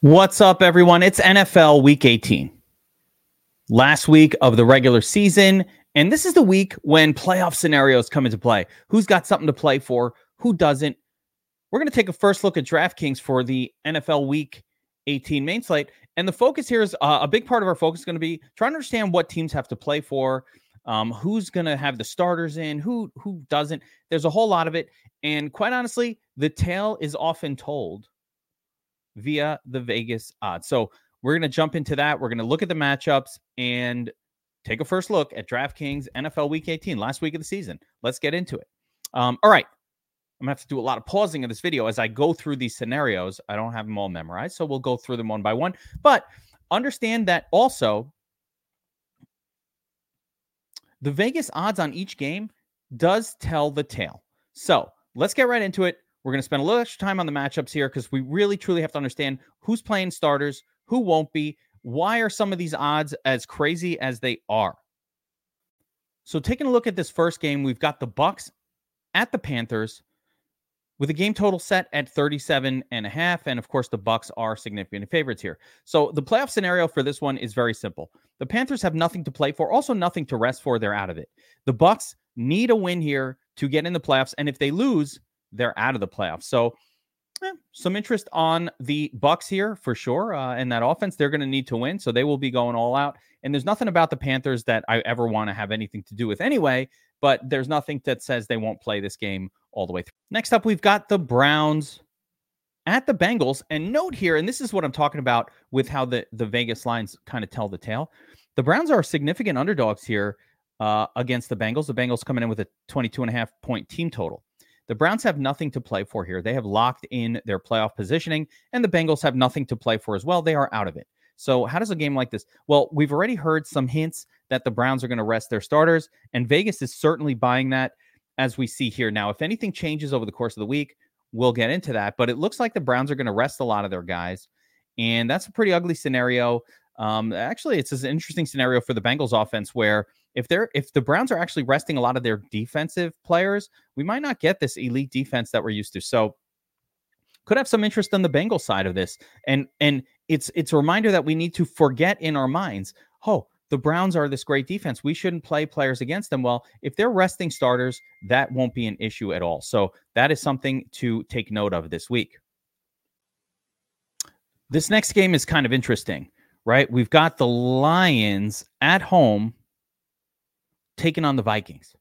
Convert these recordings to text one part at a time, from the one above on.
What's up, everyone? It's NFL Week 18, last week of the regular season. And this is the week when playoff scenarios come into play. Who's got something to play for? Who doesn't? We're going to take a first look at DraftKings for the NFL Week 18 main slate. And the focus here is uh, a big part of our focus is going to be trying to understand what teams have to play for, um, who's going to have the starters in, who who doesn't. There's a whole lot of it, and quite honestly, the tale is often told via the Vegas odds. So we're going to jump into that. We're going to look at the matchups and take a first look at DraftKings NFL Week 18, last week of the season. Let's get into it. Um, all right. I'm gonna have to do a lot of pausing in this video as I go through these scenarios. I don't have them all memorized, so we'll go through them one by one. But understand that also the Vegas odds on each game does tell the tale. So let's get right into it. We're going to spend a little extra time on the matchups here because we really truly have to understand who's playing starters, who won't be, why are some of these odds as crazy as they are. So taking a look at this first game, we've got the Bucks at the Panthers with a game total set at 37 and a half and of course the bucks are significant favorites here. So the playoff scenario for this one is very simple. The panthers have nothing to play for also nothing to rest for they're out of it. The bucks need a win here to get in the playoffs and if they lose they're out of the playoffs so eh, some interest on the bucks here for sure uh, and that offense they're going to need to win so they will be going all out and there's nothing about the panthers that i ever want to have anything to do with anyway but there's nothing that says they won't play this game all the way through. Next up, we've got the Browns at the Bengals. And note here, and this is what I'm talking about with how the, the Vegas lines kind of tell the tale. The Browns are significant underdogs here uh, against the Bengals. The Bengals coming in with a 22 and a half point team total. The Browns have nothing to play for here. They have locked in their playoff positioning, and the Bengals have nothing to play for as well. They are out of it. So, how does a game like this? Well, we've already heard some hints that the Browns are going to rest their starters, and Vegas is certainly buying that as we see here. Now, if anything changes over the course of the week, we'll get into that. But it looks like the Browns are going to rest a lot of their guys. And that's a pretty ugly scenario. Um, actually, it's an interesting scenario for the Bengals offense where if they're if the Browns are actually resting a lot of their defensive players, we might not get this elite defense that we're used to. So could have some interest on the Bengals side of this. And and it's it's a reminder that we need to forget in our minds, oh, the Browns are this great defense. We shouldn't play players against them. Well, if they're resting starters, that won't be an issue at all. So that is something to take note of this week. This next game is kind of interesting, right? We've got the Lions at home taking on the Vikings.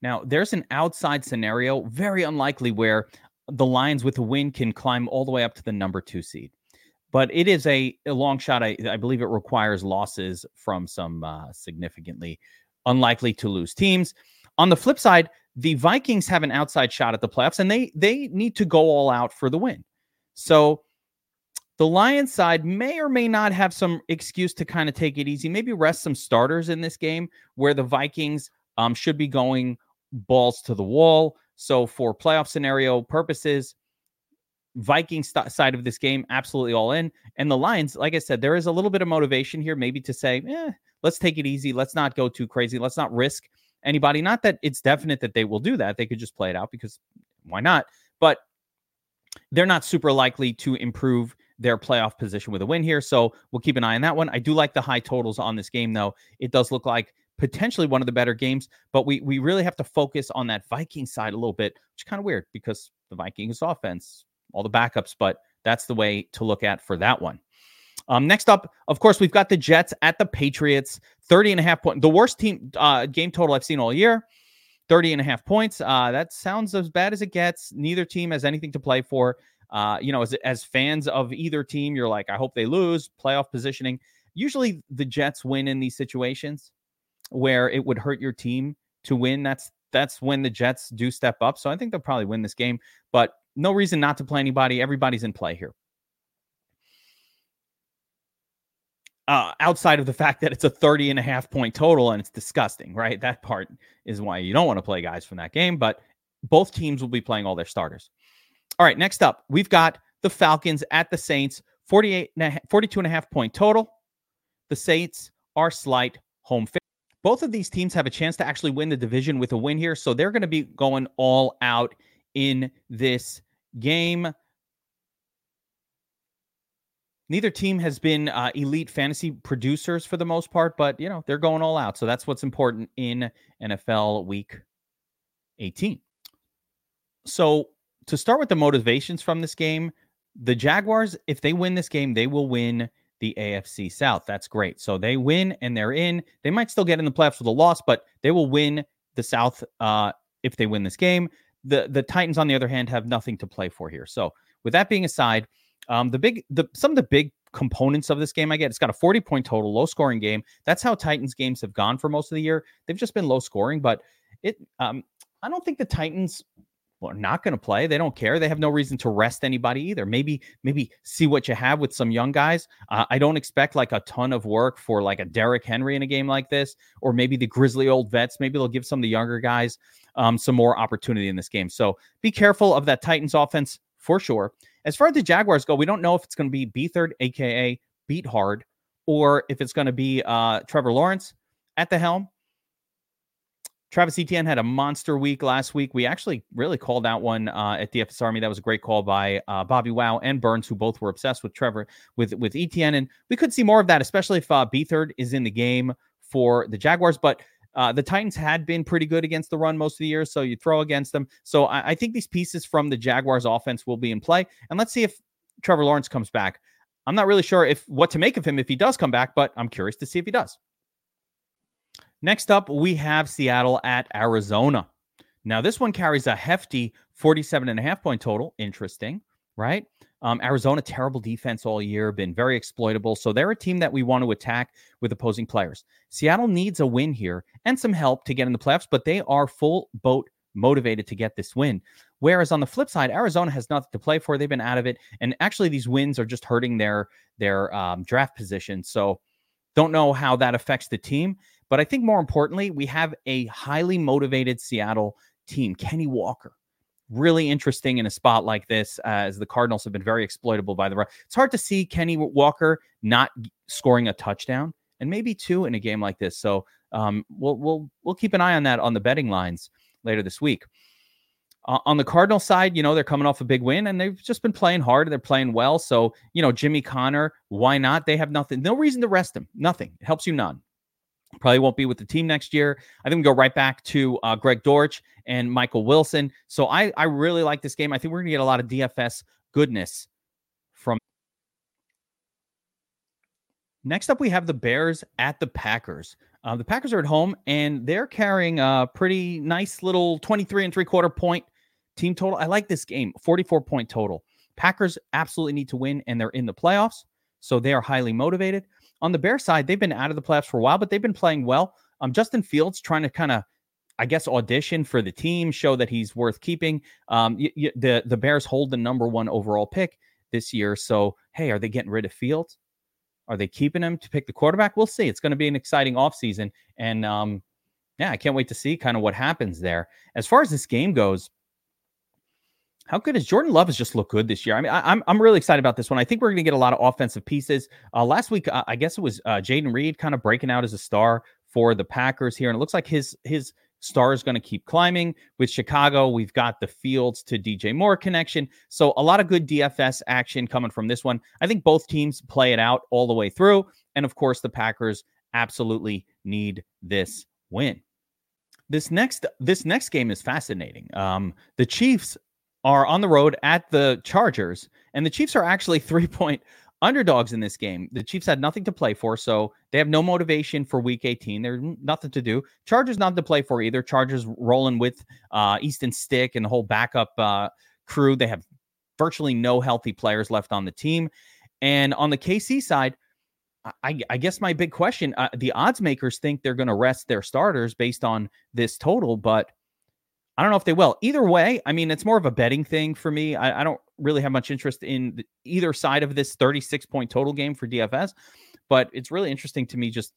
Now, there's an outside scenario, very unlikely, where the Lions with a win can climb all the way up to the number two seed but it is a, a long shot. I, I, believe it requires losses from some uh, significantly unlikely to lose teams. On the flip side, the Vikings have an outside shot at the playoffs, and they they need to go all out for the win. So the Lions side may or may not have some excuse to kind of take it easy, maybe rest some starters in this game, where the Vikings um, should be going balls to the wall. So for playoff scenario purposes, Viking st- side of this game, absolutely all in. And the Lions, like I said, there is a little bit of motivation here, maybe to say, eh, let's take it easy. Let's not go too crazy. Let's not risk anybody. Not that it's definite that they will do that. They could just play it out because why not? But they're not super likely to improve their playoff position with a win here. So we'll keep an eye on that one. I do like the high totals on this game, though. It does look like potentially one of the better games, but we we really have to focus on that Viking side a little bit, which is kind of weird because the Vikings offense all the backups, but that's the way to look at for that one. Um, next up, of course, we've got the Jets at the Patriots, 30 and a half point, the worst team uh, game total I've seen all year, 30 and a half points. Uh, that sounds as bad as it gets. Neither team has anything to play for. Uh, you know, as, as fans of either team, you're like, I hope they lose, playoff positioning. Usually the Jets win in these situations where it would hurt your team to win. That's that's when the Jets do step up. So I think they'll probably win this game. But no reason not to play anybody. Everybody's in play here. Uh, outside of the fact that it's a 30 and a half point total and it's disgusting, right? That part is why you don't want to play guys from that game, but both teams will be playing all their starters. All right, next up, we've got the Falcons at the Saints, 48 and a, 42 and a half point total. The Saints are slight home favorite. Both of these teams have a chance to actually win the division with a win here, so they're going to be going all out in this game. neither team has been uh, elite fantasy producers for the most part, but you know they're going all out. So that's what's important in NFL Week 18. So to start with the motivations from this game, the Jaguars, if they win this game, they will win the AFC South. That's great. So they win and they're in. They might still get in the playoffs with a loss, but they will win the South uh, if they win this game. The the Titans, on the other hand, have nothing to play for here. So with that being aside, um, the big the some of the big components of this game I get. It's got a 40 point total, low scoring game. That's how Titans games have gone for most of the year. They've just been low scoring, but it um I don't think the Titans are not going to play. They don't care. They have no reason to rest anybody either. Maybe maybe see what you have with some young guys. Uh, I don't expect like a ton of work for like a Derrick Henry in a game like this, or maybe the Grizzly old vets. Maybe they'll give some of the younger guys um, some more opportunity in this game. So be careful of that Titans offense for sure. As far as the Jaguars go, we don't know if it's going to be Beathard, aka Beat Hard, or if it's going to be uh, Trevor Lawrence at the helm. Travis Etienne had a monster week last week. We actually really called out one uh, at DFS Army. That was a great call by uh, Bobby Wow and Burns, who both were obsessed with Trevor with with Etienne, and we could see more of that, especially if uh, Beathard is in the game for the Jaguars. But uh, the Titans had been pretty good against the run most of the year, so you throw against them. So I, I think these pieces from the Jaguars offense will be in play, and let's see if Trevor Lawrence comes back. I'm not really sure if what to make of him if he does come back, but I'm curious to see if he does. Next up, we have Seattle at Arizona. Now, this one carries a hefty 47 and a half point total. Interesting, right? Um, Arizona, terrible defense all year, been very exploitable. So they're a team that we want to attack with opposing players. Seattle needs a win here and some help to get in the playoffs, but they are full boat motivated to get this win. Whereas on the flip side, Arizona has nothing to play for. They've been out of it, and actually these wins are just hurting their their um, draft position. So don't know how that affects the team. But I think more importantly, we have a highly motivated Seattle team. Kenny Walker, really interesting in a spot like this, uh, as the Cardinals have been very exploitable by the run. It's hard to see Kenny Walker not scoring a touchdown and maybe two in a game like this. So um, we'll we'll we'll keep an eye on that on the betting lines later this week. Uh, on the Cardinal side, you know, they're coming off a big win and they've just been playing hard. And they're playing well. So, you know, Jimmy Conner, why not? They have nothing, no reason to rest him. Nothing. It helps you none. Probably won't be with the team next year. I think we go right back to uh, Greg Dortch and Michael Wilson. So I, I really like this game. I think we're going to get a lot of DFS goodness from. Next up, we have the Bears at the Packers. Uh, the Packers are at home and they're carrying a pretty nice little 23 and three quarter point team total. I like this game, 44 point total. Packers absolutely need to win and they're in the playoffs. So they are highly motivated. On the Bear side, they've been out of the playoffs for a while, but they've been playing well. Um, Justin Fields trying to kind of, I guess, audition for the team, show that he's worth keeping. Um, y- y- the the Bears hold the number one overall pick this year, so hey, are they getting rid of Fields? Are they keeping him to pick the quarterback? We'll see. It's going to be an exciting offseason. And um, yeah, I can't wait to see kind of what happens there. As far as this game goes, how good is Jordan Love has just looked good this year? I mean, I, am I'm, I'm really excited about this one. I think we're going to get a lot of offensive pieces. Uh, last week, uh, I guess it was uh, Jayden Reed kind of breaking out as a star for the Packers here, and it looks like his his star is going to keep climbing. With Chicago, we've got the Fields to DJ Moore connection, so a lot of good DFS action coming from this one. I think both teams play it out all the way through, and of course, the Packers absolutely need this win this next this next game is fascinating. Um, the Chiefs are on the road at the Chargers, and the Chiefs are actually three point underdogs in this game. The Chiefs had nothing to play for, so they have no motivation for Week 18. There's nothing to do. Chargers nothing to play for either. Chargers rolling with uh, Easton Stick and the whole backup uh, crew. They have virtually no healthy players left on the team. And on the KC side, I, I guess my big question: uh, the odds makers think they're going to rest their starters based on this total, but I don't know if they will. Either way, I mean, it's more of a betting thing for me. I, I don't really have much interest in the, either side of this 36 point total game for DFS, but it's really interesting to me just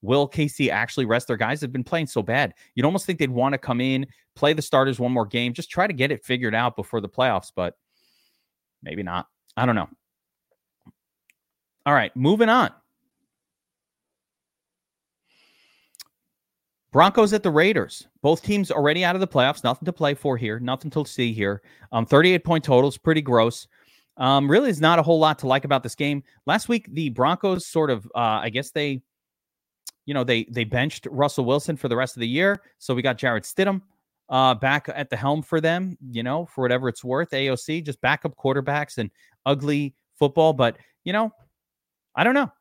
will KC actually rest their guys? They've been playing so bad. You'd almost think they'd want to come in, play the starters one more game, just try to get it figured out before the playoffs, but maybe not. I don't know. All right, moving on. Broncos at the Raiders. Both teams already out of the playoffs. Nothing to play for here. Nothing to see here. Um, 38 point totals, pretty gross. Um, really, is not a whole lot to like about this game. Last week, the Broncos sort of, uh, I guess they, you know, they they benched Russell Wilson for the rest of the year, so we got Jarrett Stidham uh, back at the helm for them. You know, for whatever it's worth, AOC just backup quarterbacks and ugly football. But you know, I don't know.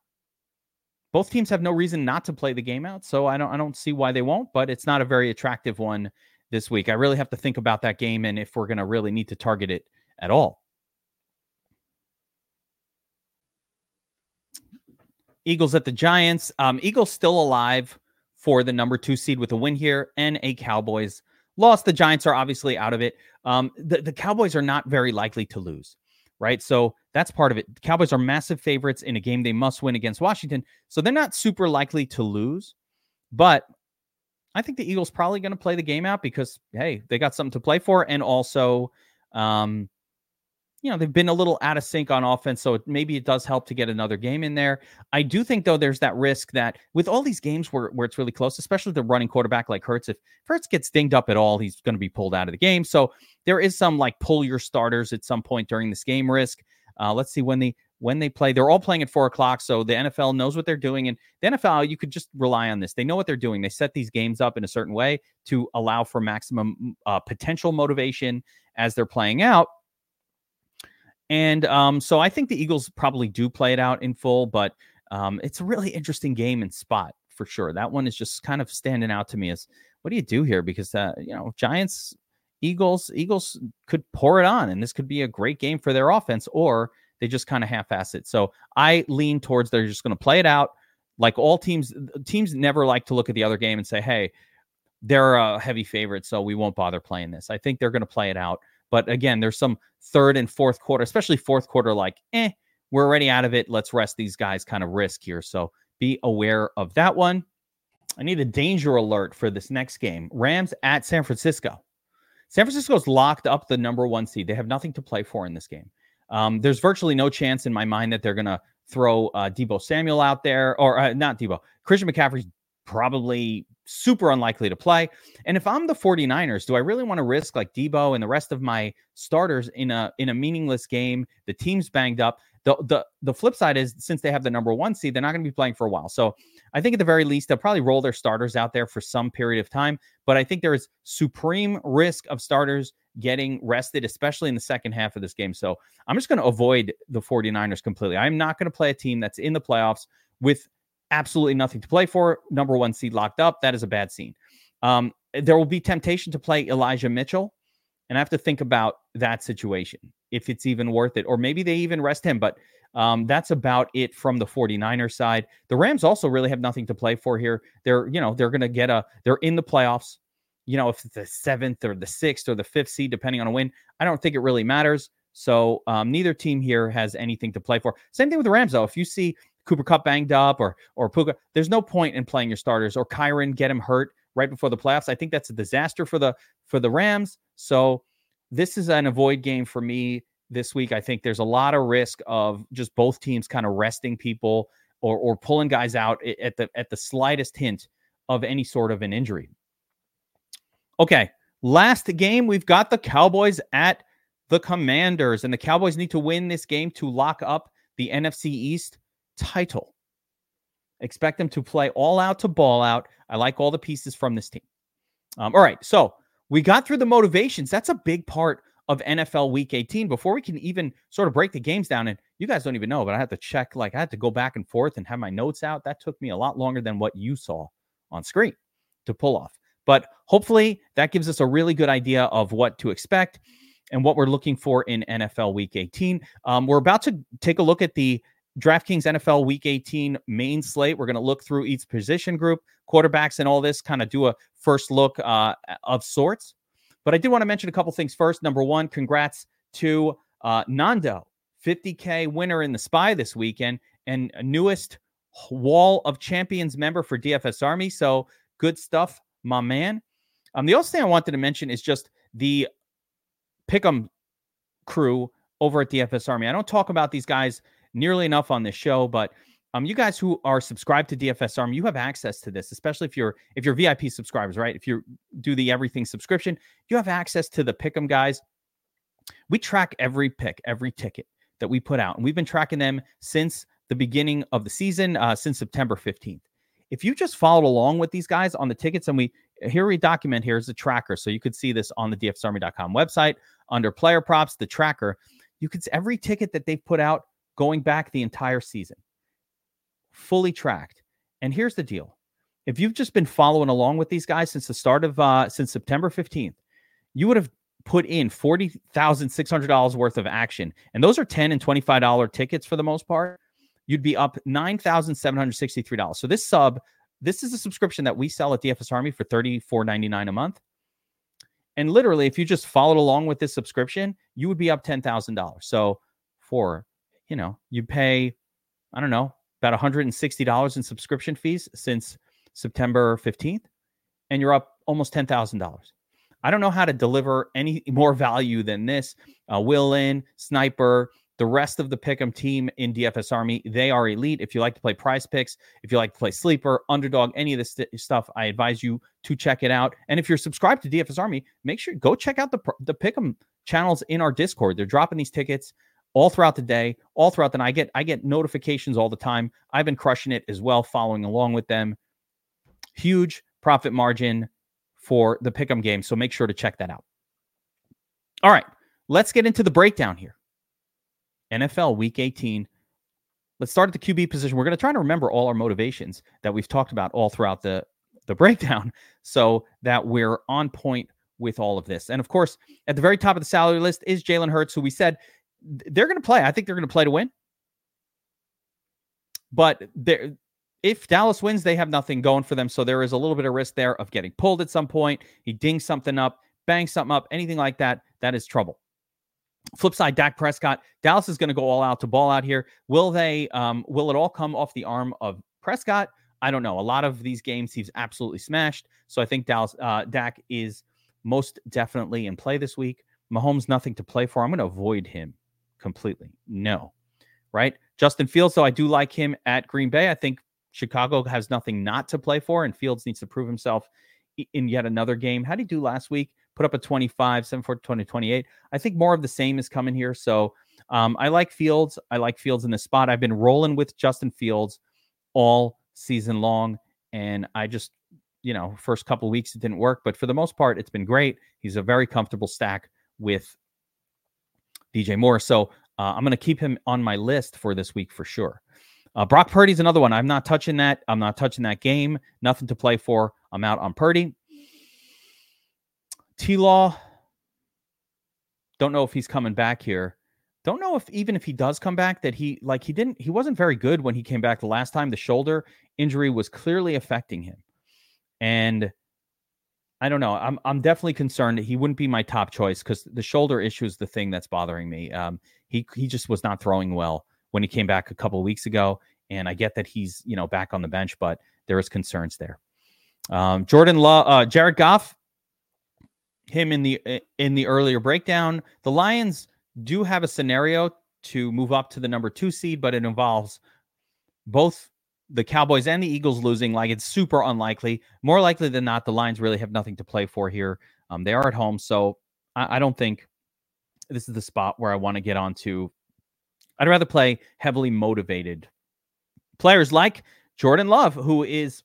Both teams have no reason not to play the game out, so I don't I don't see why they won't. But it's not a very attractive one this week. I really have to think about that game and if we're going to really need to target it at all. Eagles at the Giants. Um, Eagles still alive for the number two seed with a win here and a Cowboys loss. The Giants are obviously out of it. Um, the, the Cowboys are not very likely to lose, right? So that's part of it. The Cowboys are massive favorites in a game they must win against Washington. So they're not super likely to lose. But I think the Eagles probably going to play the game out because hey, they got something to play for, and also, um, you know, they've been a little out of sync on offense, so maybe it does help to get another game in there. I do think though there's that risk that with all these games where where it's really close, especially the running quarterback like Hurts, if Hurts gets dinged up at all, he's going to be pulled out of the game. So there is some like pull your starters at some point during this game risk. Uh, let's see when they when they play. They're all playing at four o'clock, so the NFL knows what they're doing. And the NFL, you could just rely on this. They know what they're doing. They set these games up in a certain way to allow for maximum uh, potential motivation as they're playing out. And um, so I think the Eagles probably do play it out in full, but um, it's a really interesting game and spot for sure. That one is just kind of standing out to me as what do you do here? Because uh, you know, Giants, Eagles, Eagles could pour it on, and this could be a great game for their offense, or they just kind of half-ass it. So I lean towards they're just going to play it out. Like all teams, teams never like to look at the other game and say, "Hey, they're a heavy favorite, so we won't bother playing this." I think they're going to play it out. But again, there's some third and fourth quarter, especially fourth quarter, like, eh, we're already out of it. Let's rest these guys kind of risk here. So be aware of that one. I need a danger alert for this next game. Rams at San Francisco. San Francisco's locked up the number one seed. They have nothing to play for in this game. Um, there's virtually no chance in my mind that they're going to throw uh, Deebo Samuel out there, or uh, not Deebo. Christian McCaffrey's probably super unlikely to play. And if I'm the 49ers, do I really want to risk like Deebo and the rest of my starters in a in a meaningless game? The team's banged up. The the the flip side is since they have the number one seed, they're not going to be playing for a while. So I think at the very least they'll probably roll their starters out there for some period of time. But I think there is supreme risk of starters getting rested, especially in the second half of this game. So I'm just going to avoid the 49ers completely. I'm not going to play a team that's in the playoffs with absolutely nothing to play for. Number one seed locked up. That is a bad scene. Um, there will be temptation to play Elijah Mitchell. And I have to think about that situation, if it's even worth it. Or maybe they even rest him. But um, that's about it from the 49ers side. The Rams also really have nothing to play for here. They're, you know, they're going to get a, they're in the playoffs. You know, if it's the seventh or the sixth or the fifth seed, depending on a win, I don't think it really matters. So um, neither team here has anything to play for. Same thing with the Rams, though. If you see Cooper Kupp banged up or or Puka, there's no point in playing your starters or Kyren get him hurt right before the playoffs. I think that's a disaster for the for the Rams. So this is an avoid game for me this week. I think there's a lot of risk of just both teams kind of resting people or or pulling guys out at the at the slightest hint of any sort of an injury. Okay, last game we've got the Cowboys at the Commanders and the Cowboys need to win this game to lock up the NFC East title. Expect them to play all out to ball out. I like all the pieces from this team. Um, all right. So we got through the motivations. That's a big part of NFL week 18 before we can even sort of break the games down. And you guys don't even know, but I had to check, like, I had to go back and forth and have my notes out. That took me a lot longer than what you saw on screen to pull off. But hopefully that gives us a really good idea of what to expect and what we're looking for in NFL week 18. Um, we're about to take a look at the DraftKings NFL Week 18 main slate. We're going to look through each position group, quarterbacks, and all this, kind of do a first look uh, of sorts. But I do want to mention a couple things first. Number one, congrats to uh, Nando, 50K winner in the SPY this weekend, and newest Wall of Champions member for DFS Army. So good stuff, my man. Um, the other thing I wanted to mention is just the Pick'em crew over at DFS Army. I don't talk about these guys nearly enough on this show, but um, you guys who are subscribed to DFS Army, you have access to this, especially if you're if you're VIP subscribers, right? If you do the everything subscription, you have access to the Pick'em guys. We track every pick, every ticket that we put out, and we've been tracking them since the beginning of the season, uh, since September 15th. If you just followed along with these guys on the tickets, and we here we document here is the tracker, so you could see this on the DFSArmy.com website under player props, the tracker. You could see every ticket that they've put out going back the entire season, fully tracked. And here's the deal: if you've just been following along with these guys since the start of uh, since September 15th, you would have put in $40,600 worth of action. And those are 10 and $25 tickets for the most part. You'd be up $9,763. So this sub, this is a subscription that we sell at DFS Army for $34.99 a month. And literally, if you just followed along with this subscription, you would be up $10,000. So for, you know, you pay, I don't know, about $160 in subscription fees since September 15th, and you're up almost $10,000. I don't know how to deliver any more value than this. Uh, Will in, Sniper, the rest of the Pick'em team in DFS Army, they are elite. If you like to play prize picks, if you like to play sleeper, underdog, any of this st- stuff, I advise you to check it out. And if you're subscribed to DFS Army, make sure go check out the the Pick'em channels in our Discord. They're dropping these tickets all throughout the day, all throughout the night. I get I get notifications all the time. I've been crushing it as well, following along with them. Huge profit margin for the pick'em game. So make sure to check that out. All right, let's get into the breakdown here. NFL Week 18. Let's start at the QB position. We're going to try to remember all our motivations that we've talked about all throughout the the breakdown, so that we're on point with all of this. And of course, at the very top of the salary list is Jalen Hurts, who we said they're going to play. I think they're going to play to win. But there, if Dallas wins, they have nothing going for them. So there is a little bit of risk there of getting pulled at some point. He dings something up, bangs something up, anything like that. That is trouble. Flip side, Dak Prescott. Dallas is going to go all out to ball out here. Will they? Um, will it all come off the arm of Prescott? I don't know. A lot of these games he's absolutely smashed. So I think Dallas uh, Dak is most definitely in play this week. Mahomes nothing to play for. I'm going to avoid him completely. No, right? Justin Fields, though I do like him at Green Bay. I think Chicago has nothing not to play for, and Fields needs to prove himself in yet another game. How did he do last week? Put up a 25, 7 4 20, 28. I think more of the same is coming here. So um, I like Fields. I like Fields in this spot. I've been rolling with Justin Fields all season long. And I just, you know, first couple weeks it didn't work, but for the most part, it's been great. He's a very comfortable stack with DJ Moore. So uh, I'm going to keep him on my list for this week for sure. Uh, Brock Purdy's another one. I'm not touching that. I'm not touching that game. Nothing to play for. I'm out on Purdy. T Law. Don't know if he's coming back here. Don't know if even if he does come back, that he like he didn't he wasn't very good when he came back the last time. The shoulder injury was clearly affecting him. And I don't know. I'm I'm definitely concerned he wouldn't be my top choice because the shoulder issue is the thing that's bothering me. Um, he he just was not throwing well when he came back a couple weeks ago. And I get that he's, you know, back on the bench, but there is concerns there. Um, Jordan Law, uh, Jared Goff, him in the in the earlier breakdown. The Lions do have a scenario to move up to the number two seed, but it involves both the Cowboys and the Eagles losing. Like it's super unlikely. More likely than not, the Lions really have nothing to play for here. Um, they are at home, so I, I don't think this is the spot where I want to get onto I'd rather play heavily motivated players like Jordan Love, who is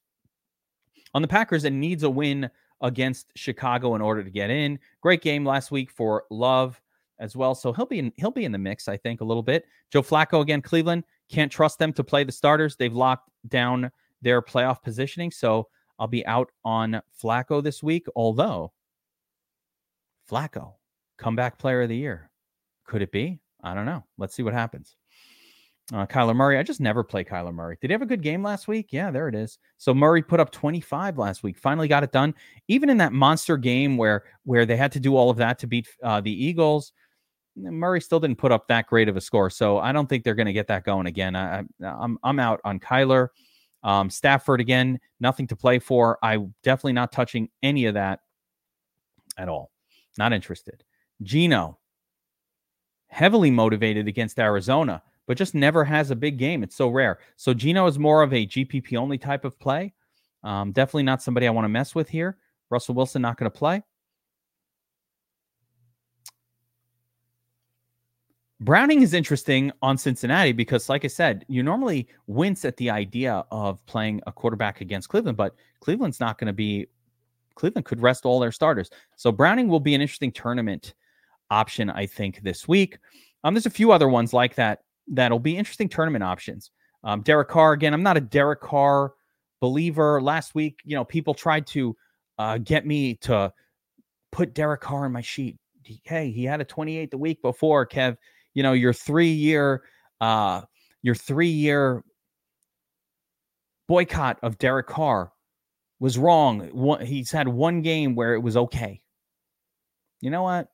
on the Packers and needs a win against Chicago in order to get in. Great game last week for Love as well, so he'll be in he'll be in the mix, I think, a little bit. Joe Flacco again, Cleveland can't trust them to play the starters. They've locked down their playoff positioning, so I'll be out on Flacco this week. Although Flacco, comeback player of the year, could it be? I don't know. Let's see what happens. Uh, Kyler Murray. I just never play Kyler Murray. Did he have a good game last week? Yeah, there it is. So Murray put up 25 last week. Finally got it done. Even in that monster game where where they had to do all of that to beat uh, the Eagles, Murray still didn't put up that great of a score. So I don't think they're going to get that going again. I, am I'm, I'm out on Kyler. Um, Stafford again, nothing to play for. I definitely not touching any of that at all. Not interested. Geno, heavily motivated against Arizona, but just never has a big game. It's so rare. So Geno is more of a GPP only type of play. Um, definitely not somebody I want to mess with here. Russell Wilson not going to play. Browning is interesting on Cincinnati because, like I said, you normally wince at the idea of playing a quarterback against Cleveland, but Cleveland's not going to be. Cleveland could rest all their starters, so Browning will be an interesting tournament option, I think, this week. Um, there's a few other ones like that that'll be interesting tournament options. Um, Derek Carr again. I'm not a Derek Carr believer. Last week, you know, people tried to uh, get me to put Derek Carr in my sheet. Hey, he had a 28 the week before. Kev, you know, your three year, uh, your three year boycott of Derek Carr was wrong. One, he's had one game where it was okay. You know what?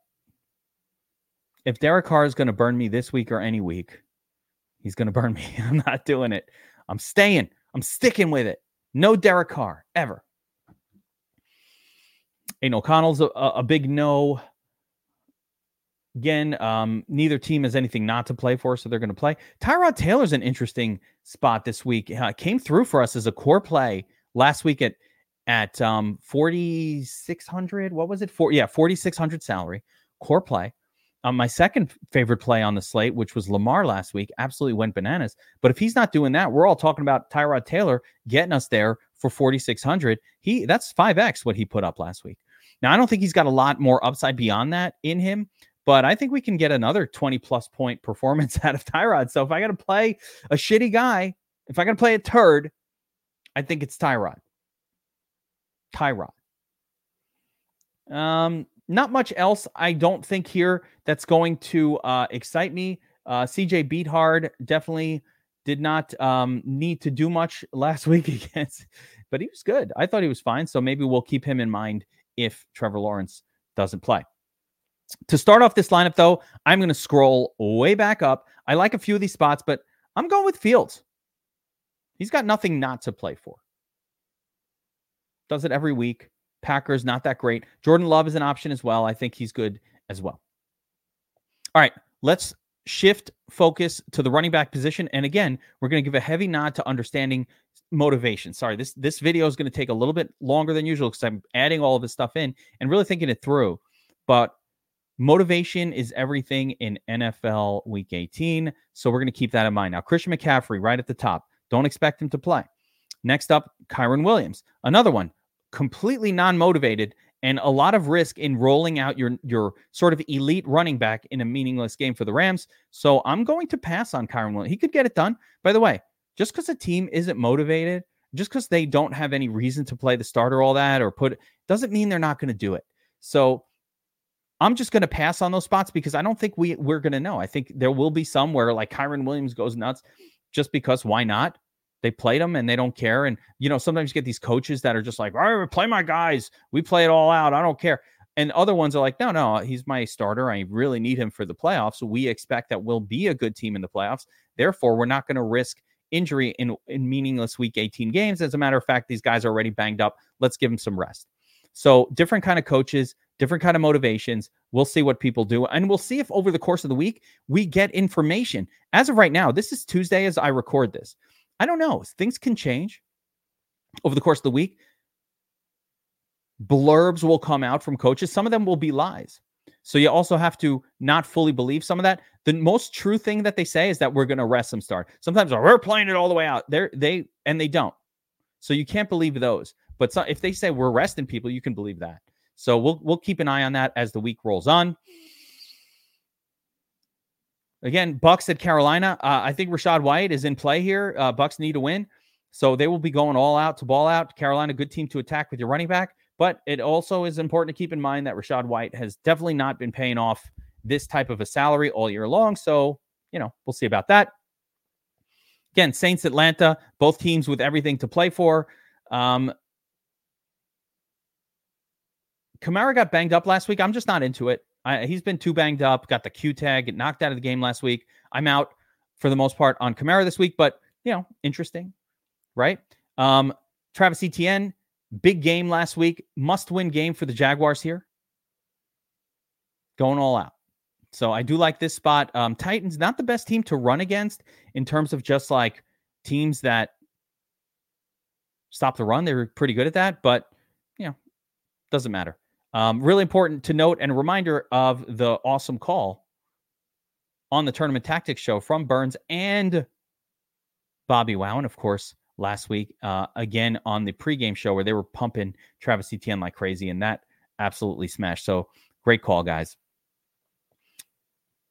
If Derek Carr is going to burn me this week or any week, he's going to burn me. I'm not doing it. I'm staying. I'm sticking with it. No Derek Carr ever. Aidan O'Connell's a, a big no. Again, um, neither team has anything not to play for, so they're going to play. Tyrod Taylor's an interesting spot this week. Uh, came through for us as a core play last week at at um 4600 what was it? For yeah 4600 salary core play. Um, my second favorite play on the slate which was lamar last week absolutely went bananas. But if he's not doing that we're all talking about tyrod taylor getting us there for 4600 he that's 5x what he put up last week. Now i don't think he's got a lot more upside beyond that in him but I think we can get another 20 plus point performance out of Tyrod. So if I got to play a shitty guy, if I got to play a turd, I think it's Tyrod. Tyrod. Um, not much else, I don't think here that's going to uh, excite me. Uh, CJ Beathard definitely did not um, need to do much last week against, but he was good. I thought he was fine. So maybe we'll keep him in mind if Trevor Lawrence doesn't play. To start off this lineup, though, I'm going to scroll way back up. I like a few of these spots, but I'm going with Fields. He's got nothing not to play for. Does it every week. Packers, not that great. Jordan Love is an option as well. I think he's good as well. All right, let's shift focus to the running back position. And again, we're going to give a heavy nod to understanding motivation. Sorry, this this video is going to take a little bit longer than usual because I'm adding all of this stuff in and really thinking it through. But Motivation is everything in NFL week 18. So we're going to keep that in mind. Now, Christian McCaffrey right at the top. Don't expect him to play. Next up, Kyren Williams. Another one, completely non motivated and a lot of risk in rolling out your, your sort of elite running back in a meaningless game for the Rams. So I'm going to pass on Kyren Williams. He could get it done. By the way, just because a team isn't motivated, just because they don't have any reason to play the starter, all that, or put, doesn't mean they're not going to do it. So I'm just going to pass on those spots because I don't think we we're going to know. I think there will be some where like Kyren Williams goes nuts just because why not? They played them and they don't care. And you know, sometimes you get these coaches that are just like, "All right, play my guys. We play it all out. I don't care." And other ones are like, "No, no, he's my starter. I really need him for the playoffs. We expect that we'll be a good team in the playoffs. Therefore, we're not going to risk injury in in meaningless week 18 games. As a matter of fact, these guys are already banged up. Let's give them some rest." So, different kind of coaches, different kind of motivations. We'll see what people do. And we'll see if over the course of the week we get information. As of right now, this is Tuesday as I record this. I don't know. Things can change over the course of the week. Blurbs will come out from coaches. Some of them will be lies. So you also have to not fully believe some of that. The most true thing that they say is that we're going to rest some start. Sometimes oh, we're playing it all the way out. They're they and they don't. So you can't believe those. But if they say we're resting people, you can believe that. So we'll we'll keep an eye on that as the week rolls on. Again, Bucks at Carolina. Uh, I think Rachaad White is in play here. Uh, Bucks need to win, so they will be going all out to ball out. Carolina, good team to attack with your running back, but it also is important to keep in mind that Rachaad White has definitely not been paying off this type of a salary all year long. So you know we'll see about that. Again, Saints, Atlanta, both teams with everything to play for. Um, Kamara got banged up last week. I'm just not into it. I, he's been too banged up, got the Q tag, knocked out of the game last week. I'm out for the most part on Kamara this week, but you know, interesting, right? Um, Travis Etienne, big game last week, must win game for the Jaguars here. Going all out. So I do like this spot. Um, Titans, not the best team to run against in terms of just like teams that stop the run. They're pretty good at that, but you know, doesn't matter. Um, really important to note and reminder of the awesome call on the Tournament Tactics show from Burns and Bobby Wow. And of course, last week, uh, again on the pregame show where they were pumping Travis Etienne like crazy, and that absolutely smashed. So great call, guys.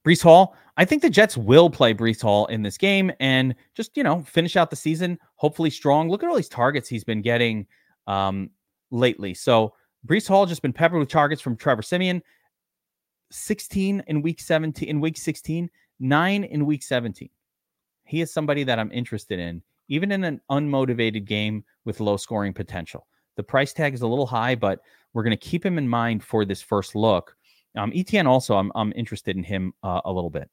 Breece Hall, I think the Jets will play Breece Hall in this game and just, you know, finish out the season hopefully strong. Look at all these targets he's been getting um, lately. So Breece Hall just been peppered with targets from Trevor Siemian. 16 in week 17, in week 16, nine in week 17. He is somebody that I'm interested in, even in an unmotivated game with low scoring potential. The price tag is a little high, but we're going to keep him in mind for this first look. Um, Etienne also, I'm, I'm interested in him uh, a little bit.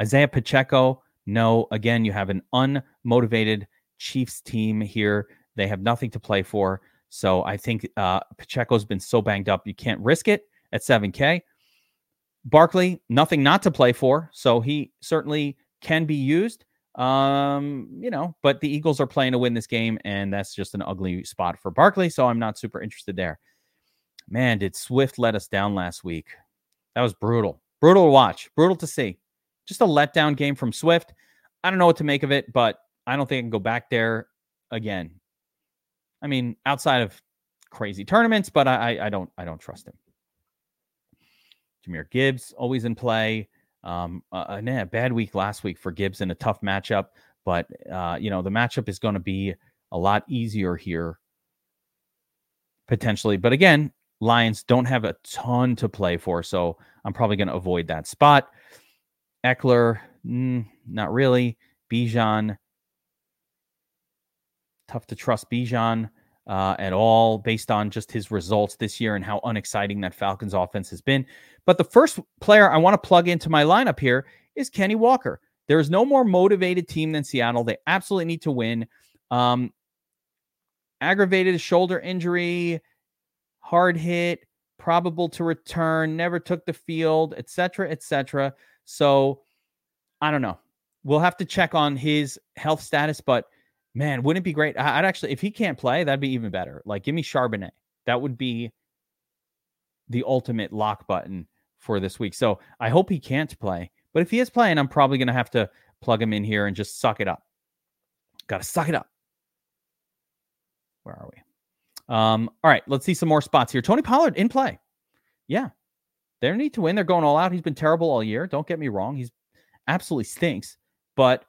Isaiah Pacheco, no. Again, you have an unmotivated Chiefs team here. They have nothing to play for. So I think uh, Pacheco's been so banged up, you can't risk it at 7K. Barkley, nothing not to play for. So he certainly can be used. Um, you know, but the Eagles are playing to win this game, and that's just an ugly spot for Barkley. So I'm not super interested there. Man, did Swift let us down last week? That was brutal. Brutal to watch, brutal to see. Just a letdown game from Swift. I don't know what to make of it, but I don't think I can go back there again. I mean, outside of crazy tournaments, but I, I don't I don't trust him. Jahmyr Gibbs always in play. Um, uh, nah, bad week last week for Gibbs in a tough matchup, but uh, you know the matchup is going to be a lot easier here potentially. But again, Lions don't have a ton to play for, so I'm probably going to avoid that spot. Ekeler, mm, not really. Bijan, tough to trust Bijan uh, at all based on just his results this year and how unexciting that Falcons offense has been. But the first player I want to plug into my lineup here is Kenny Walker. There is no more motivated team than Seattle. They absolutely need to win. Um, aggravated shoulder injury, hard hit, probable to return, never took the field, etc., etc. So I don't know. We'll have to check on his health status, but man, wouldn't it be great? I'd actually, if he can't play, that'd be even better. Like, give me Charbonnet. That would be the ultimate lock button for this week. So I hope he can't play. But if he is playing, I'm probably going to have to plug him in here and just suck it up. Got to suck it up. Where are we? Um, all right, let's see some more spots here. Tony Pollard in play. Yeah, they need to win. They're going all out. He's been terrible all year. Don't get me wrong. He's absolutely stinks. But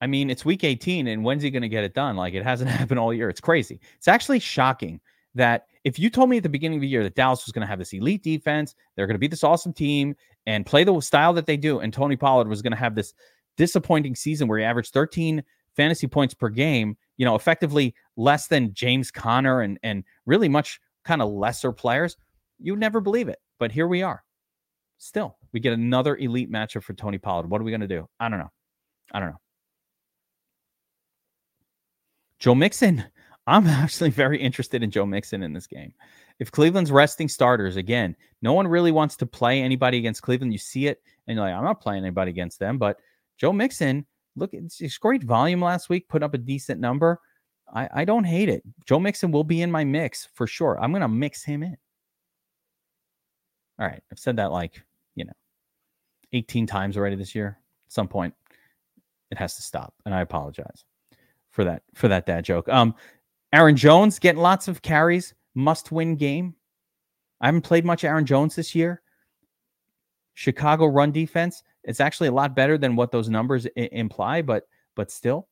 I mean, it's week 18, and when's he going to get it done? Like it hasn't happened all year. It's crazy. It's actually shocking that if you told me at the beginning of the year that Dallas was going to have this elite defense, they're going to be this awesome team and play the style that they do, and Tony Pollard was going to have this disappointing season where he averaged 13 fantasy points per game, you know, effectively less than James Conner and and really much kind of lesser players, you'd never believe it. But here we are. Still, we get another elite matchup for Tony Pollard. What are we going to do? I don't know. I don't know. Joe Mixon. I'm actually very interested in Joe Mixon in this game. If Cleveland's resting starters, again, no one really wants to play anybody against Cleveland. You see it, and you're like, I'm not playing anybody against them. But Joe Mixon, look, it's great volume last week, put up a decent number. I, I don't hate it. Joe Mixon will be in my mix for sure. I'm going to mix him in. All right. I've said that like, you know, 18 times already this year. At some point, it has to stop. And I apologize for that, for that dad joke. Um, Aaron Jones getting lots of carries, must win game. I haven't played much Aaron Jones this year. Chicago run defense, it's actually a lot better than what those numbers I- imply, but but still,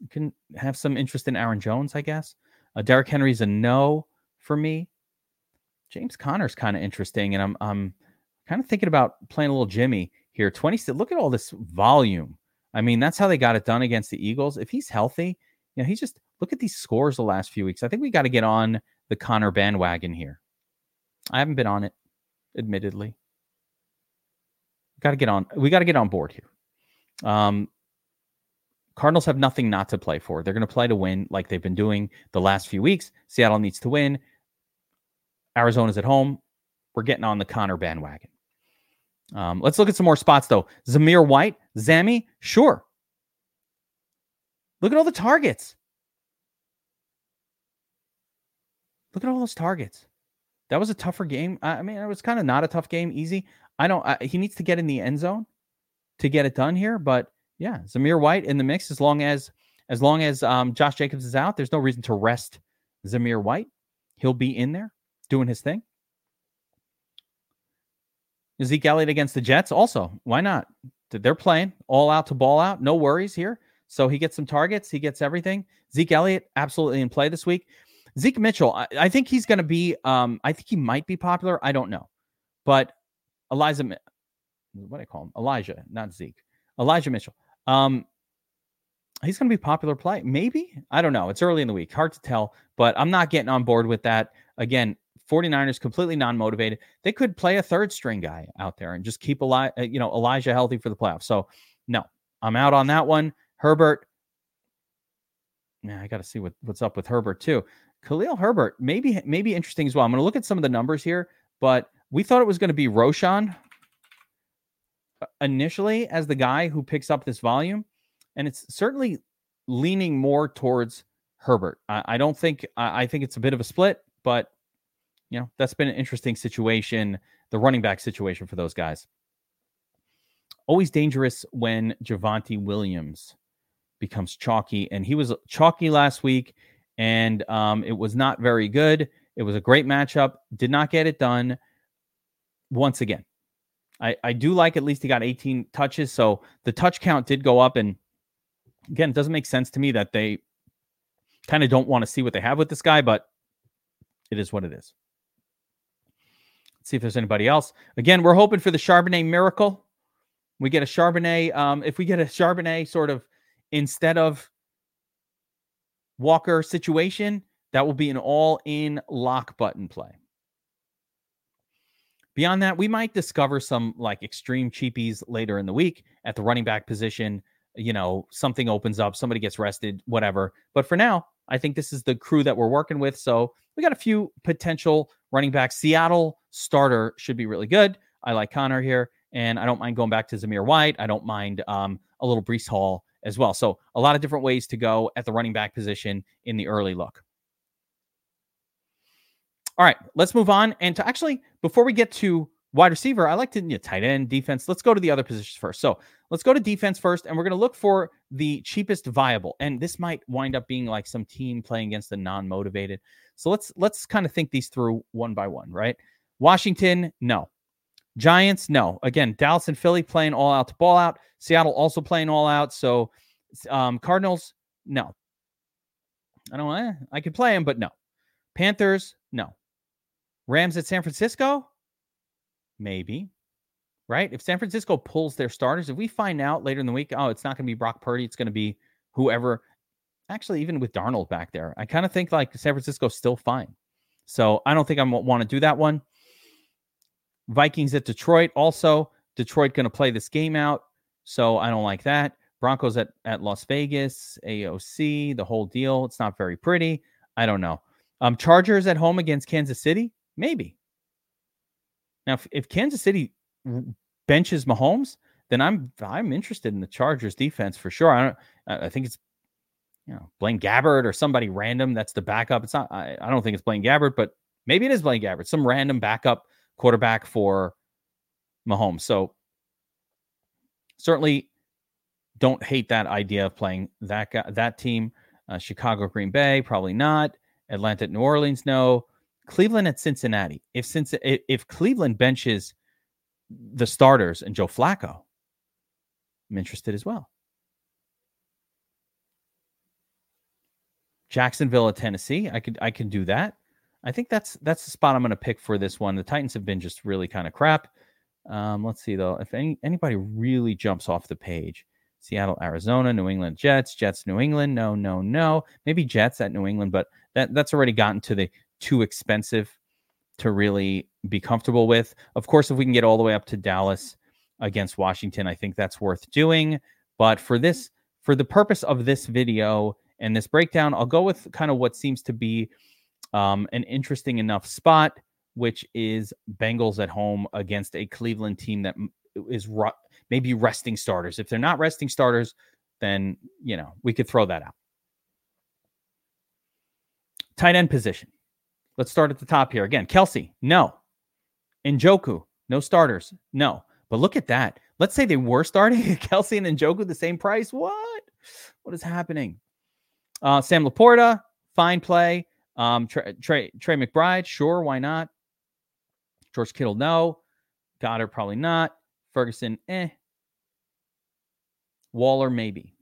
you can have some interest in Aaron Jones, I guess. Uh, Derrick Henry's a no for me. James Conner's kind of interesting, and I'm I'm kind of thinking about playing a little Jimmy here. Twenty. Look at all this volume. I mean, that's how they got it done against the Eagles. If he's healthy, you know, he's just look at these scores the last few weeks. I think we got to get on the Conner bandwagon here. I haven't been on it, admittedly. Got to get on. We got to get on board here. Um, Cardinals have nothing not to play for. They're going to play to win like they've been doing the last few weeks. Seattle needs to win. Arizona's at home. We're getting on the Conner bandwagon. Um, let's look at some more spots, though. Zamir White, Zami, sure. Look at all the targets. Look at all those targets. That was a tougher game. I mean, it was kind of not a tough game, easy. I don't. I, he needs to get in the end zone to get it done here. But yeah, Zamir White in the mix as long as as long as um, Josh Jacobs is out. There's no reason to rest Zamir White. He'll be in there doing his thing. Zeke Elliott against the Jets. Also, why not? They're playing all out to ball out. No worries here. So he gets some targets. He gets everything. Zeke Elliott absolutely in play this week. Zeke Mitchell, I, I think he's going to be. Um, I think he might be popular. I don't know, but Eliza, what do I call him? Elijah, not Zeke. Elijah Mitchell. Um, he's going to be popular play. Maybe I don't know. It's early in the week, hard to tell. But I'm not getting on board with that. Again, 49ers completely non-motivated. They could play a third string guy out there and just keep Eli- uh, you know Elijah healthy for the playoffs. So no, I'm out on that one. Herbert. Yeah, I got to see what, what's up with Herbert too. Khalil Herbert, maybe maybe interesting as well. I'm going to look at some of the numbers here, but we thought it was going to be Roschon uh, initially as the guy who picks up this volume, and it's certainly leaning more towards Herbert. I, I don't think I, I think it's a bit of a split, but you know, that's been an interesting situation, the running back situation for those guys. Always dangerous when Javonte Williams becomes chalky, and he was chalky last week, and um, it was not very good. It was a great matchup, did not get it done. Once again, I, I do like at least he got 18 touches, so the touch count did go up. And again, it doesn't make sense to me that they kind of don't want to see what they have with this guy, but it is what it is see if there's anybody else. Again, we're hoping for the Charbonnet miracle. We get a Charbonnet. Um, if we get a Charbonnet sort of instead of Walker situation, that will be an all in lock button play. Beyond that, we might discover some like extreme cheapies later in the week at the running back position. You know, something opens up, somebody gets rested, whatever. But for now, I think this is the crew that we're working with. So we got a few potential running backs. Seattle starter should be really good. I like Conner here, and I don't mind going back to Zamir White. I don't mind um, a little Breece Hall as well. So a lot of different ways to go at the running back position in the early look. All right, let's move on. And to actually, before we get to wide receiver, I like to tight end, defense. Let's go to the other positions first. So let's go to defense first, and we're going to look for the cheapest viable. And this might wind up being like some team playing against the non-motivated. So let's let's kind of think these through one by one, right? Washington, no. Giants, no. Again, Dallas and Philly playing all out to ball out. Seattle also playing all out. So um, Cardinals, no. I don't know. Eh, I could play them, but no. Panthers, no. Rams at San Francisco, maybe. Right? If San Francisco pulls their starters, if we find out later in the week, oh, it's not going to be Brock Purdy, it's going to be whoever. Actually, even with Darnold back there, I kind of think like San Francisco's still fine. So I don't think I want to do that one. Vikings at Detroit. Also, Detroit going to play this game out. So I don't like that. Broncos at, at Las Vegas, AOC, the whole deal. It's not very pretty. I don't know. Um, Chargers at home against Kansas City. Maybe. Now, if, if Kansas City benches Mahomes, then I'm I'm interested in the Chargers defense for sure. I don't. I think it's you know Blaine Gabbert or somebody random that's the backup. It's not. I, I don't think it's Blaine Gabbert, but maybe it is Blaine Gabbert, some random backup quarterback for Mahomes. So certainly don't hate that idea of playing that guy, that team. Uh, Chicago, Green Bay, probably not. Atlanta, New Orleans, no. Cleveland at Cincinnati. If since if Cleveland benches the starters and Joe Flacco, I'm interested as well. Jacksonville at Tennessee, I could I can do that. I think that's that's the spot I'm going to pick for this one. The Titans have been just really kind of crap. Um, let's see though, if any anybody really jumps off the page, Seattle, Arizona, New England Jets, Jets, New England. No, no, no. Maybe Jets at New England, but that that's already gotten to the too expensive to really be comfortable with. Of course, if we can get all the way up to Dallas against Washington, I think that's worth doing. But for this, for the purpose of this video and this breakdown, I'll go with kind of what seems to be um, an interesting enough spot, which is Bengals at home against a Cleveland team that is ru- maybe resting starters. If they're not resting starters, then you know we could throw that out. Tight end position. Let's start at the top here again. Kelce, no. Njoku, No starters. No. But look at that. Let's say they were starting Kelce and Njoku the same price. What? What is happening? Uh, Sam Laporta, fine play. Um, Trey, Trey, Trey McBride, sure, why not? George Kittle, no. Goedert, probably not. Ferguson, eh. Waller, maybe.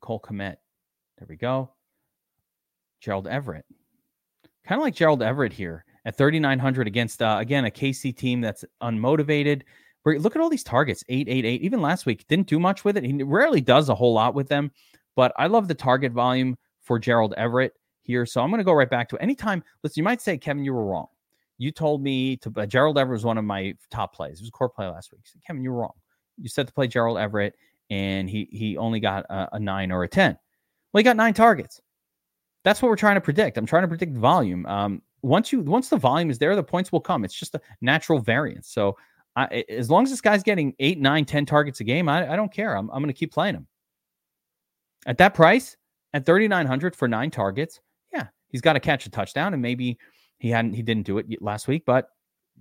Cole Kmet, there we go. Gerald Everett, kind of like Gerald Everett here at 3,900 against, uh, again, a KC team that's unmotivated. Look at all these targets 888. Even last week, didn't do much with it. He rarely does a whole lot with them, but I love the target volume for Gerald Everett here. So I'm going to go right back to it. anytime. Listen, you might say, Kevin, you were wrong. You told me to uh, Gerald Everett was one of my top plays. It was a core play last week. Said, Kevin, you were wrong. You said to play Gerald Everett, and he he only got a, a nine or a ten. Well, he got nine targets. That's what we're trying to predict. I'm trying to predict volume. Um, once you once the volume is there, the points will come. It's just a natural variance. So I, as long as this guy's getting eight, nine, ten targets a game, I, I don't care. I'm, I'm going to keep playing him. At that price, at 3,900 for nine targets, he's got to catch a touchdown, and maybe he hadn't, he didn't do it last week, but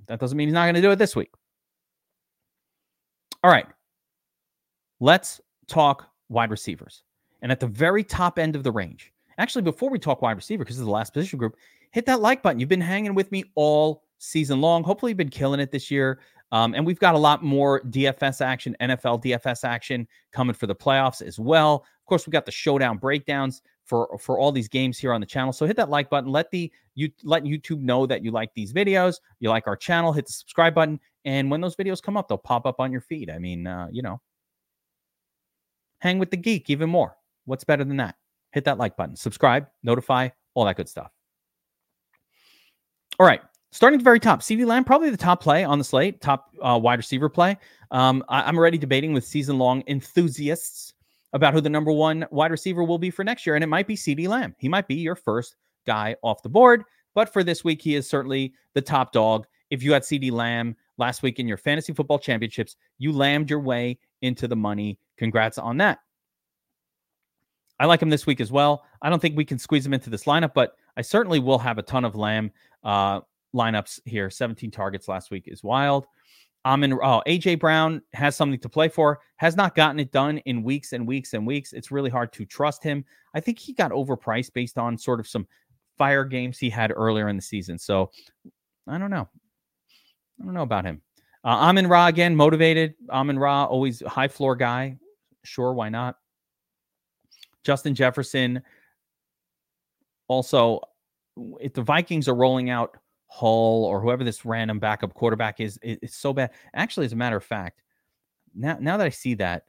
that doesn't mean he's not going to do it this week. All right, let's talk wide receivers, and at the very top end of the range. Actually, before we talk wide receiver, because this is the last position group, hit that like button. You've been hanging with me all season long. Hopefully, you've been killing it this year. Um, and we've got a lot more DFS action, NFL DFS action coming for the playoffs as well. Of course, we got the showdown breakdowns for for all these games here on the channel. So hit that like button. Let the you let YouTube know that you like these videos, you like our channel. Hit the subscribe button, and when those videos come up, they'll pop up on your feed. I mean, uh, you know, hang with the geek even more. What's better than that? Hit that like button, subscribe, notify, all that good stuff. All right, starting at the very top, CeeDee Lamb, probably the top play on the slate, top uh, wide receiver play. Um, I, am already debating with season long enthusiasts about who the number one wide receiver will be for next year. And it might be CD Lamb. He might be your first guy off the board. But for this week, he is certainly the top dog. If you had CD Lamb last week in your fantasy football championships, you lammed your way into the money. Congrats on that. I like him this week as well. I don't think we can squeeze him into this lineup, but I certainly will have a ton of Lamb. Uh, lineups here. 17 targets last week is wild. Amon, oh, AJ Brown has something to play for, has not gotten it done in weeks and weeks and weeks. It's really hard to trust him. I think he got overpriced based on sort of some fire games he had earlier in the season. So I don't know. I don't know about him. Uh, Amon Ra again, motivated. Amon Ra, always high floor guy. Sure, why not? Justin Jefferson. Also, if the Vikings are rolling out Hall or whoever this random backup quarterback is, it's so bad. Actually, as a matter of fact, now now that I see that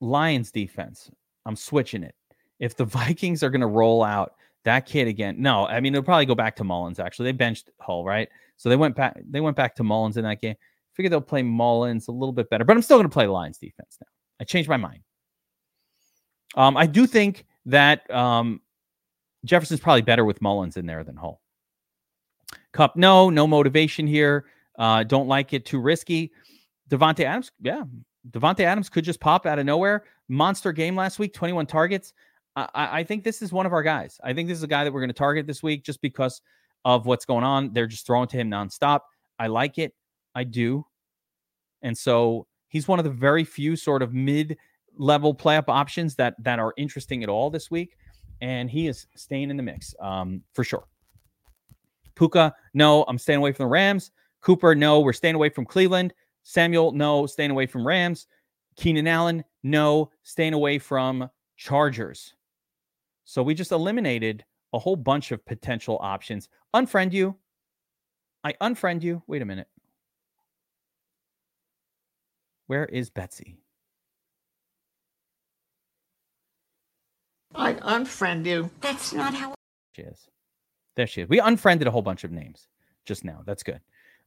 Lions defense, I'm switching it. If the Vikings are going to roll out that kid again, no, I mean they'll probably go back to Mullens. Actually, they benched Hall, right? So they went back. They went back to Mullens in that game. Figure they'll play Mullens a little bit better, but I'm still going to play Lions defense now. I changed my mind. Um, I do think that um, Jefferson's probably better with Mullens in there than Hall. Kupp, no, no motivation here. Uh, don't like it. Too risky. Davante Adams, yeah. Davante Adams could just pop out of nowhere. Monster game last week, 21 targets. I, I think this is one of our guys. I think this is a guy that we're going to target this week just because of what's going on. They're just throwing to him nonstop. I like it. I do. And so he's one of the very few sort of mid level play up options that that are interesting at all this week. And he is staying in the mix um, for sure. Puka, no, I'm staying away from the Rams. Cooper, no, we're staying away from Cleveland. Samuel, no, staying away from Rams. Keenan Allen, no, staying away from Chargers. So we just eliminated a whole bunch of potential options. Unfriend you. I unfriend you. Wait a minute. Where is Betsy? I unfriend you. That's not how she is. There she is. We unfriended a whole bunch of names just now. That's good.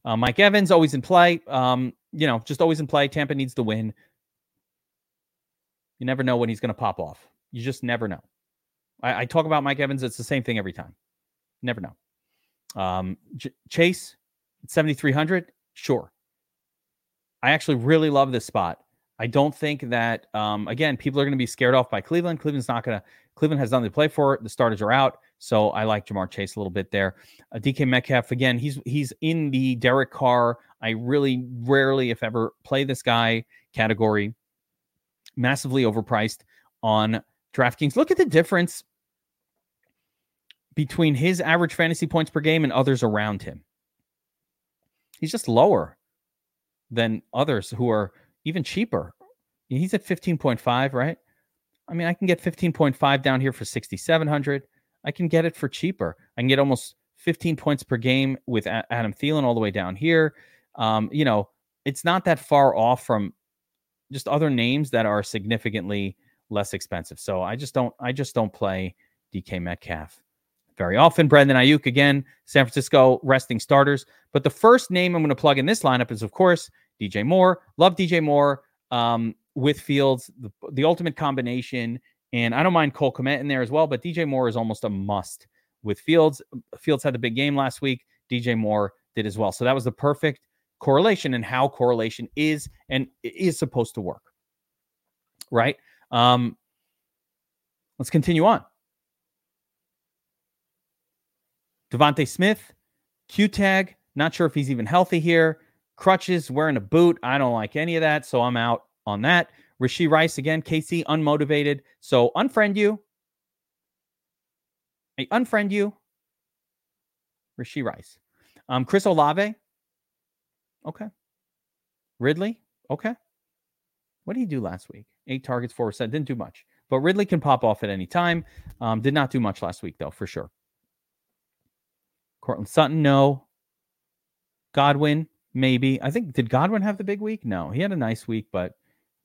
Uh, Mike Evans always in play. Um, you know, just always in play. Tampa needs the win. You never know when he's going to pop off. You just never know. I, I, talk about Mike Evans. It's the same thing every time. Never know. Um, J- Chase, 7,300. Sure. I actually really love this spot. I don't think that, um, again, people are going to be scared off by Cleveland. Cleveland's not going to, Cleveland has nothing to play for. The starters are out. So I like Ja'Marr Chase a little bit there. Uh, DK Metcalf again, he's he's in the Derek Carr. I really rarely, if ever, play this guy category. Massively overpriced on DraftKings. Look at the difference between his average fantasy points per game and others around him. He's just lower than others who are even cheaper. He's at 15.5, right? I mean, I can get 15.5 down here for 6,700. I can get it for cheaper. I can get almost 15 points per game with Adam Thielen all the way down here. Um, you know, it's not that far off from just other names that are significantly less expensive. So I just don't, I just don't play DK Metcalf very often. Brandon Aiyuk again, San Francisco resting starters. But the first name I'm going to plug in this lineup is, of course, DJ Moore. Love DJ Moore um, with Fields, the, the, ultimate combination. And I don't mind Cole Kmet in there as well, but DJ Moore is almost a must with Fields. Fields had the big game last week. DJ Moore did as well. So that was the perfect correlation and how correlation is and is supposed to work. Right? Um, let's continue on. DeVonta Smith, Q tag. Not sure if he's even healthy here. Crutches, wearing a boot. I don't like any of that. So I'm out on that. Rashee Rice again, KC unmotivated. So unfriend you. I unfriend you. Rashee Rice. Um, Chris Olave. Okay. Ridley. Okay. What did he do last week? Eight targets, four percent. Didn't do much. But Ridley can pop off at any time. Um, did not do much last week, though, for sure. Courtland Sutton, no. Godwin, maybe. I think did Godwin have the big week? No, he had a nice week, but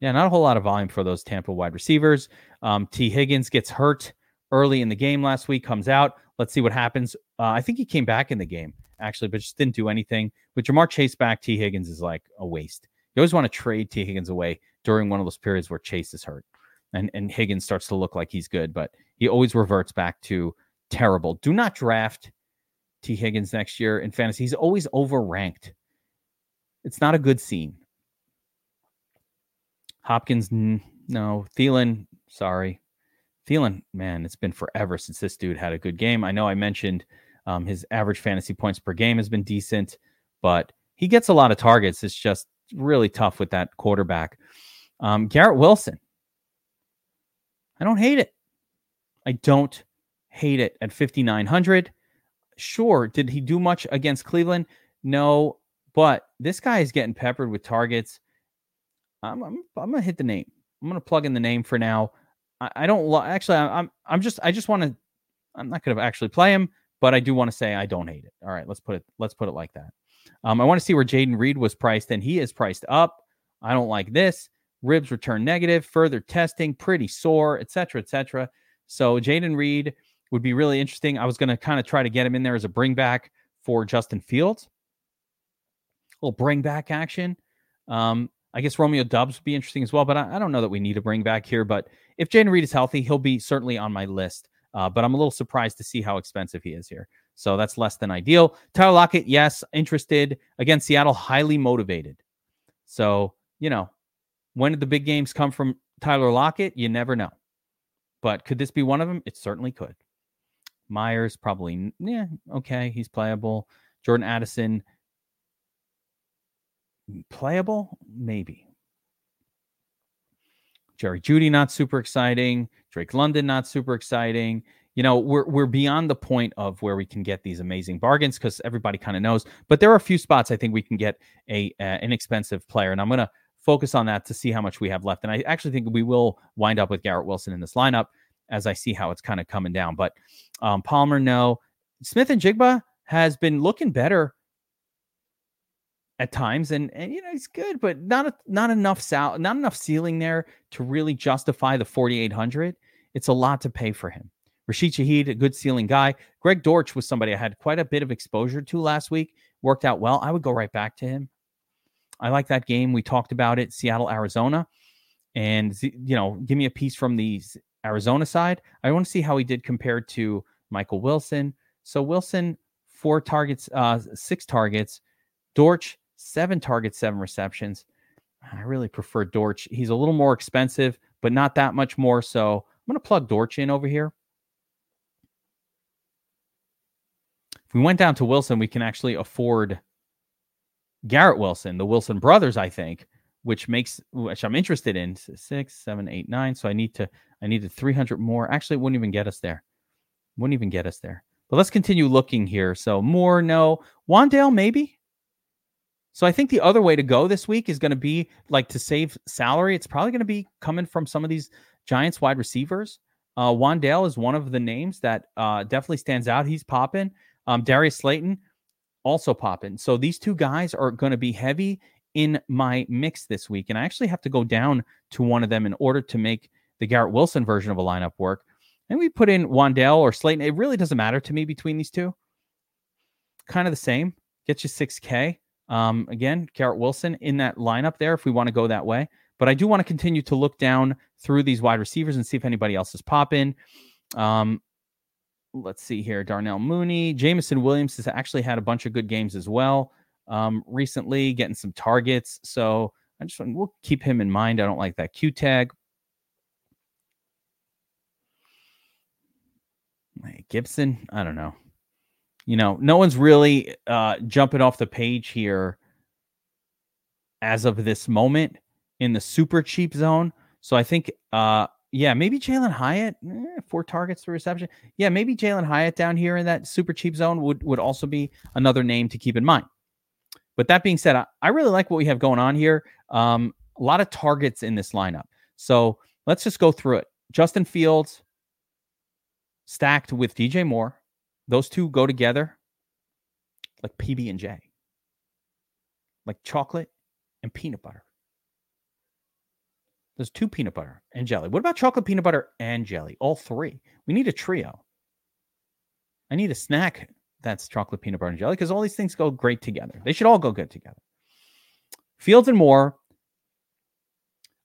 yeah, not a whole lot of volume for those Tampa wide receivers. Um, Tee Higgins gets hurt early in the game last week, comes out. Let's see what happens. Uh, I think he came back in the game actually, but just didn't do anything. With Ja'Marr Chase back, T. Higgins is like a waste. You always want to trade T. Higgins away during one of those periods where Chase is hurt and, and Higgins starts to look like he's good, but he always reverts back to terrible. Do not draft T. Higgins next year in fantasy. He's always overranked. It's not a good scene. Hopkins, no. Thielen, sorry. Thielen, man, it's been forever since this dude had a good game. I know I mentioned um, his average fantasy points per game has been decent, but he gets a lot of targets. It's just really tough with that quarterback. Um, Garrett Wilson, I don't hate it. I don't hate it at 5,900. Sure. Did he do much against Cleveland? No. But this guy is getting peppered with targets. I'm, I'm, I'm gonna hit the name. I'm gonna plug in the name for now. I, I don't lo- actually. I'm I'm just I just want to. I'm not gonna actually play him, but I do want to say I don't hate it. All right, let's put it let's put it like that. Um, I want to see where Jayden Reed was priced, and he is priced up. I don't like this. Ribs return negative. Further testing, pretty sore, etc., etc. So Jayden Reed would be really interesting. I was going to kind of try to get him in there as a bring back for Justin Fields. A little bring back action. Um, I guess Romeo Doubs would be interesting as well, but I, I, don't know that we need to bring back here. But if Jayden Reed is healthy, he'll be certainly on my list. Uh, but I'm a little surprised to see how expensive he is here. So that's less than ideal. Tyler Lockett, yes, interested. Again, Seattle, highly motivated. So, you know, when did the big games come from Tyler Lockett? You never know. But could this be one of them? It certainly could. Meyers probably yeah okay he's playable. Jordan Addison playable maybe. Jerry Jeudy, not super exciting. Drake London not super exciting. You know we're we're beyond the point of where we can get these amazing bargains because everybody kind of knows. But there are a few spots I think we can get a uh, inexpensive player, and I'm gonna focus on that to see how much we have left. And I actually think we will wind up with Garrett Wilson in this lineup as I see how it's kind of coming down. But um, Palmer, no. Smith-Njigba has been looking better at times, and and you know he's good, but not a, not enough sal- not enough ceiling there to really justify the 4,800. It's a lot to pay for him. Rashid Shaheed, a good ceiling guy. Greg Dortch was somebody I had quite a bit of exposure to last week. Worked out well. I would go right back to him. I like that game. We talked about it, Seattle, Arizona. And, you know, give me a piece from the Arizona side. I want to see how he did compared to Michael Wilson. So Wilson, four targets, uh, six targets. Dortch, seven targets, seven receptions. I really prefer Dortch. He's a little more expensive, but not that much more. So I'm going to plug Dortch in over here. If we went down to Wilson, we can actually afford Garrett Wilson, the Wilson brothers, I think, which makes which I'm interested in six, seven, eight, nine. So I need to I needed 300 more. Actually, it wouldn't even get us there. Wouldn't even get us there. But let's continue looking here. So more, no. Wan'Dale, maybe. So I think the other way to go this week is going to be like to save salary. It's probably going to be coming from some of these Giants wide receivers. Uh, Wan'Dale is one of the names that uh, definitely stands out. He's popping. Um, Darius Slayton also popping. So these two guys are going to be heavy in my mix this week. And I actually have to go down to one of them in order to make the Garrett Wilson version of a lineup work. And we put in Wan'Dale or Slayton. It really doesn't matter to me between these two. Kind of the same. Gets you 6K. Um, again, Garrett Wilson in that lineup there if we want to go that way. But I do want to continue to look down through these wide receivers and see if anybody else is popping. Um, let's see here. Darnell Mooney, Jameson Williams has actually had a bunch of good games as well um, recently, getting some targets. So I just want we'll keep him in mind. I don't like that Q tag. Gibson, I don't know. You know, no one's really uh, jumping off the page here as of this moment in the super cheap zone. So I think, uh, yeah, maybe Jalin Hyatt, eh, four targets to reception. Yeah, maybe Jalin Hyatt down here in that super cheap zone would would also be another name to keep in mind. But that being said, I, I really like what we have going on here. Um, a lot of targets in this lineup. So let's just go through it. Justin Fields stacked with DJ Moore. Those two go together like PB and J, like chocolate and peanut butter. There's two peanut butter and jelly. What about chocolate, peanut butter, and jelly? All three. We need a trio. I need a snack that's chocolate, peanut butter, and jelly because all these things go great together. They should all go good together. Fields and Moore.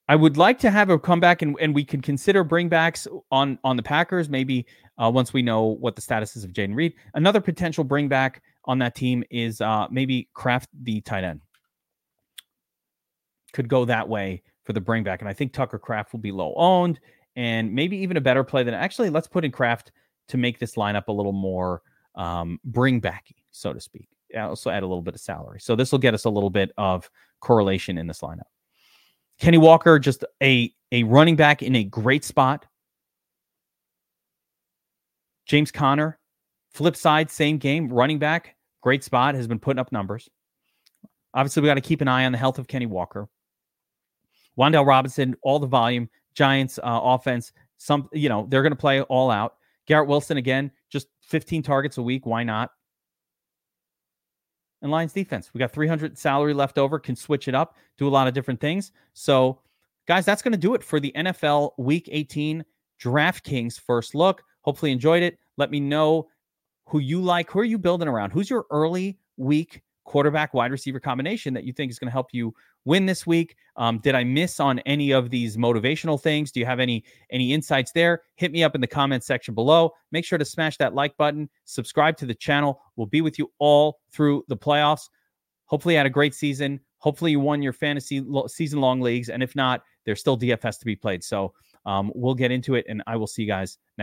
I would like to have a comeback and, and we can consider bringbacks on on the Packers, maybe uh, once we know what the status is of Jayden Reed. Another potential bringback on that team is uh, maybe Kraft the tight end. Could go that way for the bringback. And I think Tucker Kraft will be low owned and maybe even a better play than actually let's put in Kraft to make this lineup a little more um, bring backy, so to speak. Also add a little bit of salary. So this will get us a little bit of correlation in this lineup. Kenny Walker, just a, a running back in a great spot. James Conner, flip side, same game, running back, great spot, has been putting up numbers. Obviously, we got to keep an eye on the health of Kenny Walker. Wan'Dale Robinson, all the volume, Giants uh, offense, some, you know, they're going to play all out. Garrett Wilson, again, just 15 targets a week. Why not? And Lions defense, we got 300 salary left over, can switch it up, do a lot of different things. So, guys, that's going to do it for the NFL Week 18 DraftKings first look. Hopefully, enjoyed it. Let me know who you like. Who are you building around? Who's your early week quarterback wide receiver combination that you think is going to help you win this week. Um, did I miss on any of these motivational things? Do you have any any insights there? Hit me up in the comments section below. Make sure to smash that like button, subscribe to the channel. We'll be with you all through the playoffs. Hopefully, you had a great season. Hopefully, you won your fantasy season long leagues, and if not, there's still DFS to be played. So um, we'll get into it, and I will see you guys. next